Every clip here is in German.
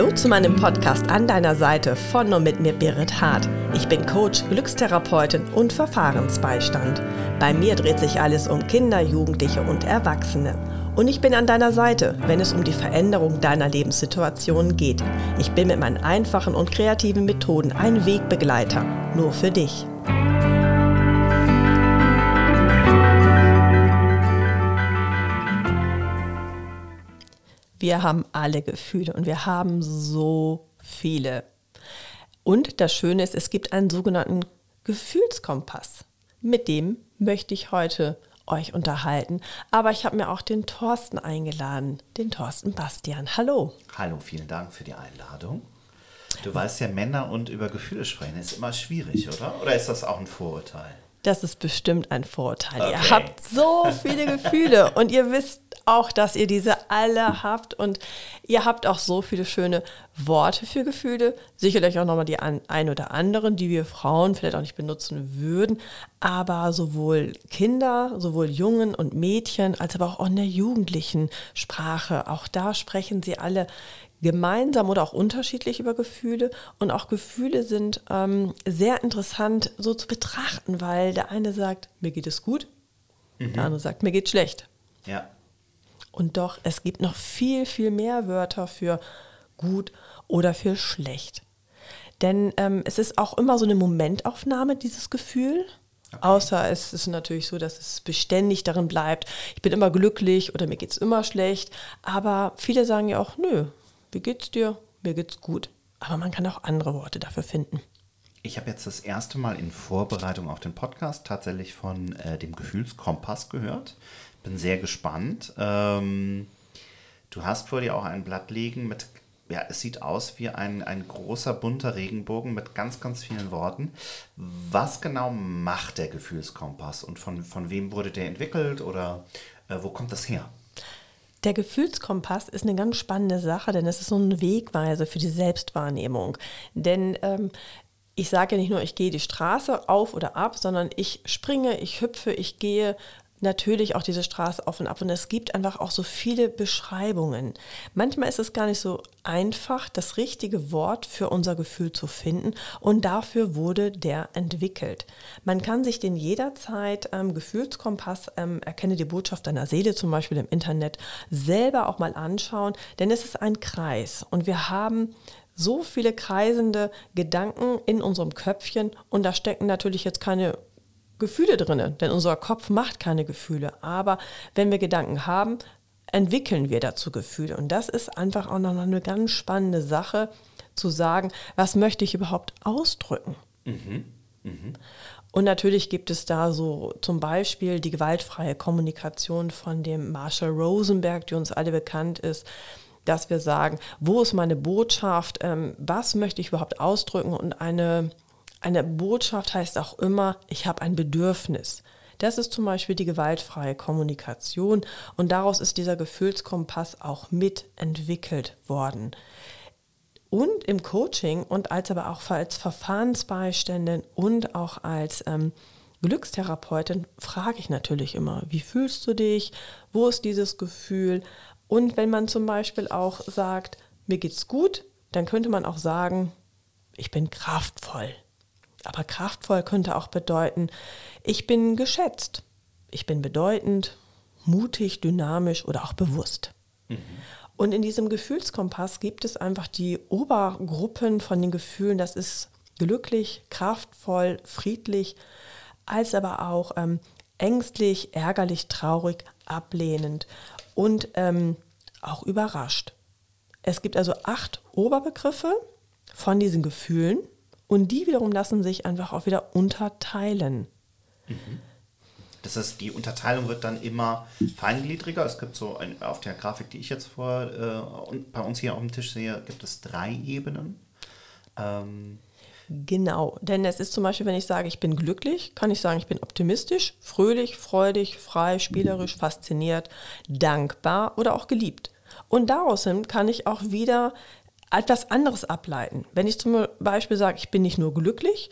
Hallo zu meinem Podcast an deiner Seite von und mit mir Berit Hart. Ich bin Coach, Glückstherapeutin und Verfahrensbeistand. Bei mir dreht sich alles um Kinder, Jugendliche und Erwachsene. Und ich bin an deiner Seite, wenn es um die Veränderung deiner Lebenssituation geht. Ich bin mit meinen einfachen und kreativen Methoden ein Wegbegleiter, nur für dich. Wir haben alle Gefühle und wir haben so viele. Und das Schöne ist, es gibt einen sogenannten Gefühlskompass. Mit dem möchte ich heute euch unterhalten. Aber ich habe mir auch den Thorsten eingeladen, den Thorsten Bastian. Hallo. Hallo, vielen Dank für die Einladung. Du weißt ja, Männer und über Gefühle sprechen ist immer schwierig, oder? Oder ist das auch ein Vorurteil? Das ist bestimmt ein Vorurteil. Okay. Ihr habt so viele Gefühle und ihr wisst auch, dass ihr diese alle habt und ihr habt auch so viele schöne Worte für Gefühle. Sicherlich auch nochmal die ein oder anderen, die wir Frauen vielleicht auch nicht benutzen würden. Aber sowohl Kinder, sowohl Jungen und Mädchen, als aber auch in der jugendlichen Sprache, auch da sprechen sie alle gemeinsam oder auch unterschiedlich über Gefühle. Und auch Gefühle sind ähm, sehr interessant so zu betrachten, weil der eine sagt, mir geht es gut, mhm. der andere sagt, mir geht schlecht. Ja. Und doch, es gibt noch viel, viel mehr Wörter für gut oder für schlecht. Denn ähm, es ist auch immer so eine Momentaufnahme, dieses Gefühl. Okay. Außer es ist natürlich so, dass es beständig darin bleibt, ich bin immer glücklich oder mir geht es immer schlecht. Aber viele sagen ja auch, nö, wie geht's dir? Mir geht's gut. Aber man kann auch andere Worte dafür finden. Ich habe jetzt das erste Mal in Vorbereitung auf den Podcast tatsächlich von äh, dem Gefühlskompass gehört. Bin sehr gespannt. Ähm, du hast vor dir auch ein Blatt liegen mit, ja, es sieht aus wie ein, ein großer bunter Regenbogen mit ganz, ganz vielen Worten. Was genau macht der Gefühlskompass und von, von wem wurde der entwickelt oder äh, wo kommt das her? Der Gefühlskompass ist eine ganz spannende Sache, denn es ist so ein Wegweiser für die Selbstwahrnehmung. Denn ähm, ich sage ja nicht nur, ich gehe die Straße auf oder ab, sondern ich springe, ich hüpfe, ich gehe natürlich auch diese Straße auf und ab. Und es gibt einfach auch so viele Beschreibungen. Manchmal ist es gar nicht so einfach, das richtige Wort für unser Gefühl zu finden. Und dafür wurde der entwickelt. Man kann sich den jederzeit ähm, Gefühlskompass, ähm, erkenne die Botschaft deiner Seele zum Beispiel im Internet, selber auch mal anschauen. Denn es ist ein Kreis. Und wir haben so viele kreisende Gedanken in unserem Köpfchen und da stecken natürlich jetzt keine Gefühle drin, denn unser Kopf macht keine Gefühle. Aber wenn wir Gedanken haben, entwickeln wir dazu Gefühle. Und das ist einfach auch noch eine ganz spannende Sache, zu sagen, was möchte ich überhaupt ausdrücken. Mhm. Mhm. Und natürlich gibt es da so zum Beispiel die gewaltfreie Kommunikation von dem Marshall Rosenberg, die uns alle bekannt ist, dass wir sagen, wo ist meine Botschaft, ähm, was möchte ich überhaupt ausdrücken und eine eine Botschaft heißt auch immer, ich habe ein Bedürfnis. Das ist zum Beispiel die gewaltfreie Kommunikation und daraus ist dieser Gefühlskompass auch mitentwickelt worden. Und im Coaching und als aber auch als Verfahrensbeiständin und auch als ähm, Glückstherapeutin frage ich natürlich immer, wie fühlst du dich? Wo ist dieses Gefühl? Und wenn man zum Beispiel auch sagt, mir geht's gut, dann könnte man auch sagen, ich bin kraftvoll. Aber kraftvoll könnte auch bedeuten, ich bin geschätzt, ich bin bedeutend, mutig, dynamisch oder auch bewusst. Mhm. Und in diesem Gefühlskompass gibt es einfach die Obergruppen von den Gefühlen, das ist glücklich, kraftvoll, friedlich, als aber auch ähm, ängstlich, ärgerlich, traurig, ablehnend und ähm, auch überrascht. Es gibt also acht Oberbegriffe von diesen Gefühlen und die wiederum lassen sich einfach auch wieder unterteilen. Mhm. Das heißt, die Unterteilung wird dann immer feingliedriger. Es gibt so ein, auf der Grafik, die ich jetzt vor äh, bei uns hier auf dem Tisch sehe, gibt es drei Ebenen. Ähm Genau, denn es ist zum Beispiel, wenn ich sage, ich bin glücklich, kann ich sagen, ich bin optimistisch, fröhlich, freudig, frei, spielerisch, fasziniert, dankbar oder auch geliebt. Und daraus kann ich auch wieder etwas anderes ableiten. Wenn ich zum Beispiel sage, ich bin nicht nur glücklich,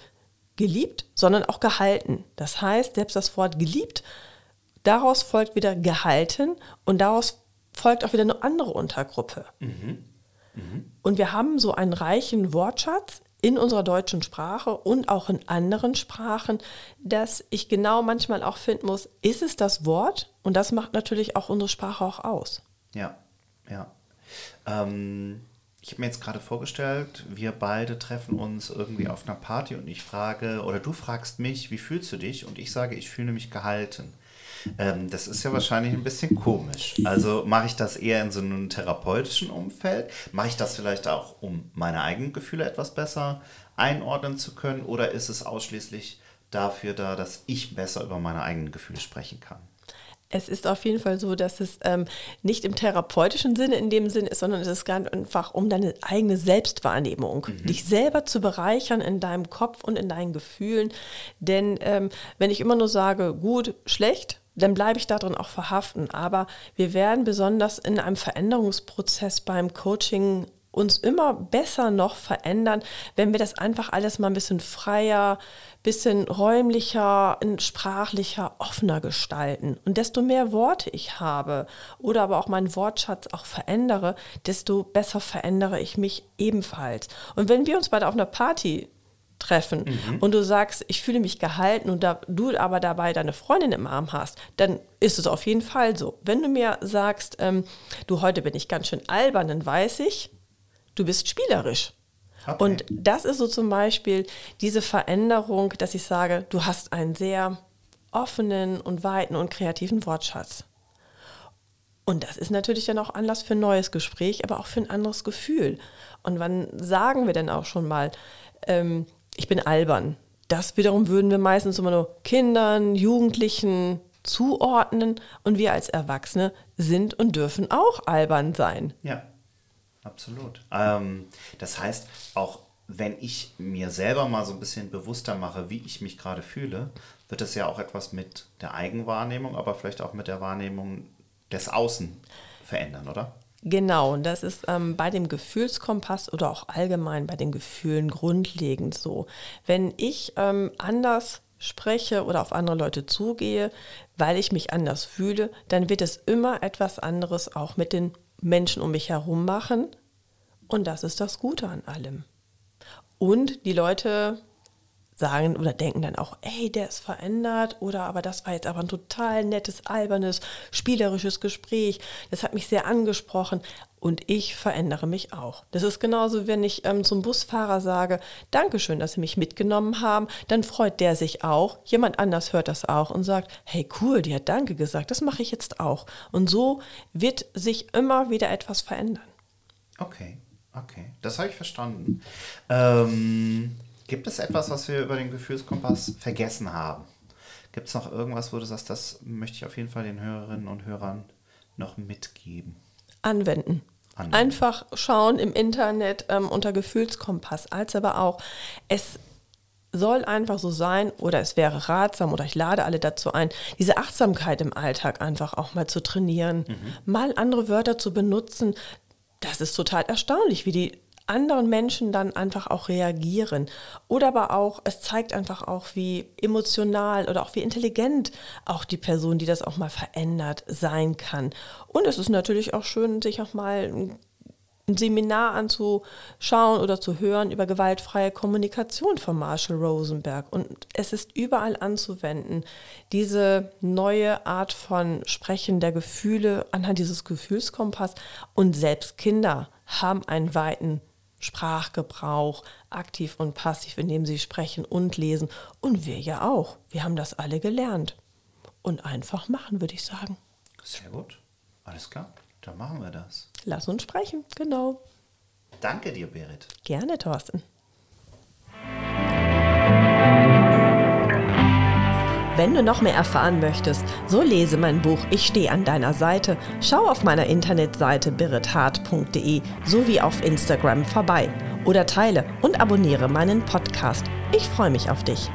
geliebt, sondern auch gehalten. Das heißt, selbst das Wort geliebt, daraus folgt wieder gehalten und daraus folgt auch wieder eine andere Untergruppe. Mhm. Und wir haben so einen reichen Wortschatz in unserer deutschen Sprache und auch in anderen Sprachen, dass ich genau manchmal auch finden muss, ist es das Wort? Und das macht natürlich auch unsere Sprache auch aus. Ja, ja. Ähm, ich habe mir jetzt gerade vorgestellt, wir beide treffen uns irgendwie auf einer Party und ich frage, oder du fragst mich, wie fühlst du dich? Und ich sage, ich fühle mich gehalten. Ähm, das ist ja wahrscheinlich ein bisschen komisch. Also mache ich das eher in so einem therapeutischen Umfeld? Mache ich das vielleicht auch, um meine eigenen Gefühle etwas besser einordnen zu können? Oder ist es ausschließlich dafür da, dass ich besser über meine eigenen Gefühle sprechen kann? Es ist auf jeden Fall so, dass es ähm, nicht im therapeutischen Sinne in dem Sinne ist, sondern es ist ganz einfach um deine eigene Selbstwahrnehmung, mhm. dich selber zu bereichern in deinem Kopf und in deinen Gefühlen. Denn ähm, wenn ich immer nur sage, gut, schlecht, dann bleibe ich darin auch verhaften. Aber wir werden besonders in einem Veränderungsprozess beim Coaching uns immer besser noch verändern, wenn wir das einfach alles mal ein bisschen freier, bisschen räumlicher, sprachlicher, offener gestalten. Und desto mehr Worte ich habe oder aber auch meinen Wortschatz auch verändere, desto besser verändere ich mich ebenfalls. Und wenn wir uns beide auf einer Party treffen mhm. und du sagst, ich fühle mich gehalten und da, du aber dabei deine Freundin im Arm hast, dann ist es auf jeden Fall so. Wenn du mir sagst, ähm, du, heute bin ich ganz schön albern, dann weiß ich, du bist spielerisch. Okay. Und das ist so zum Beispiel diese Veränderung, dass ich sage, du hast einen sehr offenen und weiten und kreativen Wortschatz. Und das ist natürlich dann auch Anlass für ein neues Gespräch, aber auch für ein anderes Gefühl. Und wann sagen wir denn auch schon mal, ähm, ich bin albern? Das wiederum würden wir meistens immer nur Kindern, Jugendlichen zuordnen und wir als Erwachsene sind und dürfen auch albern sein. Ja. Absolut. Ähm, das heißt, auch wenn ich mir selber mal so ein bisschen bewusster mache, wie ich mich gerade fühle, wird es ja auch etwas mit der Eigenwahrnehmung, aber vielleicht auch mit der Wahrnehmung des Außen verändern, oder? Genau, und das ist ähm, bei dem Gefühlskompass oder auch allgemein bei den Gefühlen grundlegend so. Wenn ich ähm, anders spreche oder auf andere Leute zugehe, weil ich mich anders fühle, dann wird es immer etwas anderes auch mit den Menschen um mich herum machen. Und das ist das Gute an allem. Und die Leute sagen oder denken dann auch, ey, der ist verändert oder aber das war jetzt aber ein total nettes, albernes, spielerisches Gespräch. Das hat mich sehr angesprochen und ich verändere mich auch. Das ist genauso, wenn ich ähm, zum Busfahrer sage, Dankeschön, dass Sie mich mitgenommen haben, dann freut der sich auch. Jemand anders hört das auch und sagt, hey cool, die hat Danke gesagt, das mache ich jetzt auch. Und so wird sich immer wieder etwas verändern. Okay, okay, das habe ich verstanden. Ähm Gibt es etwas, was wir über den Gefühlskompass vergessen haben? Gibt es noch irgendwas, wo du sagst, das möchte ich auf jeden Fall den Hörerinnen und Hörern noch mitgeben? Anwenden. Anwenden. Einfach schauen im Internet ähm, unter Gefühlskompass, als aber auch, es soll einfach so sein oder es wäre ratsam oder ich lade alle dazu ein, diese Achtsamkeit im Alltag einfach auch mal zu trainieren, mhm. mal andere Wörter zu benutzen. Das ist total erstaunlich, wie die anderen Menschen dann einfach auch reagieren. Oder aber auch, es zeigt einfach auch, wie emotional oder auch wie intelligent auch die Person, die das auch mal verändert, sein kann. Und es ist natürlich auch schön, sich auch mal ein Seminar anzuschauen oder zu hören über gewaltfreie Kommunikation von Marshall Rosenberg. Und es ist überall anzuwenden, diese neue Art von Sprechen der Gefühle anhand dieses Gefühlskompass. Und selbst Kinder haben einen weiten Sprachgebrauch, aktiv und passiv, indem sie sprechen und lesen. Und wir ja auch. Wir haben das alle gelernt. Und einfach machen, würde ich sagen. Sehr gut. Alles klar. Dann machen wir das. Lass uns sprechen, genau. Danke dir, Berit. Gerne, Thorsten. Wenn du noch mehr erfahren möchtest, so lese mein Buch Ich stehe an deiner Seite, schau auf meiner Internetseite birithart.de sowie auf Instagram vorbei oder teile und abonniere meinen Podcast. Ich freue mich auf dich.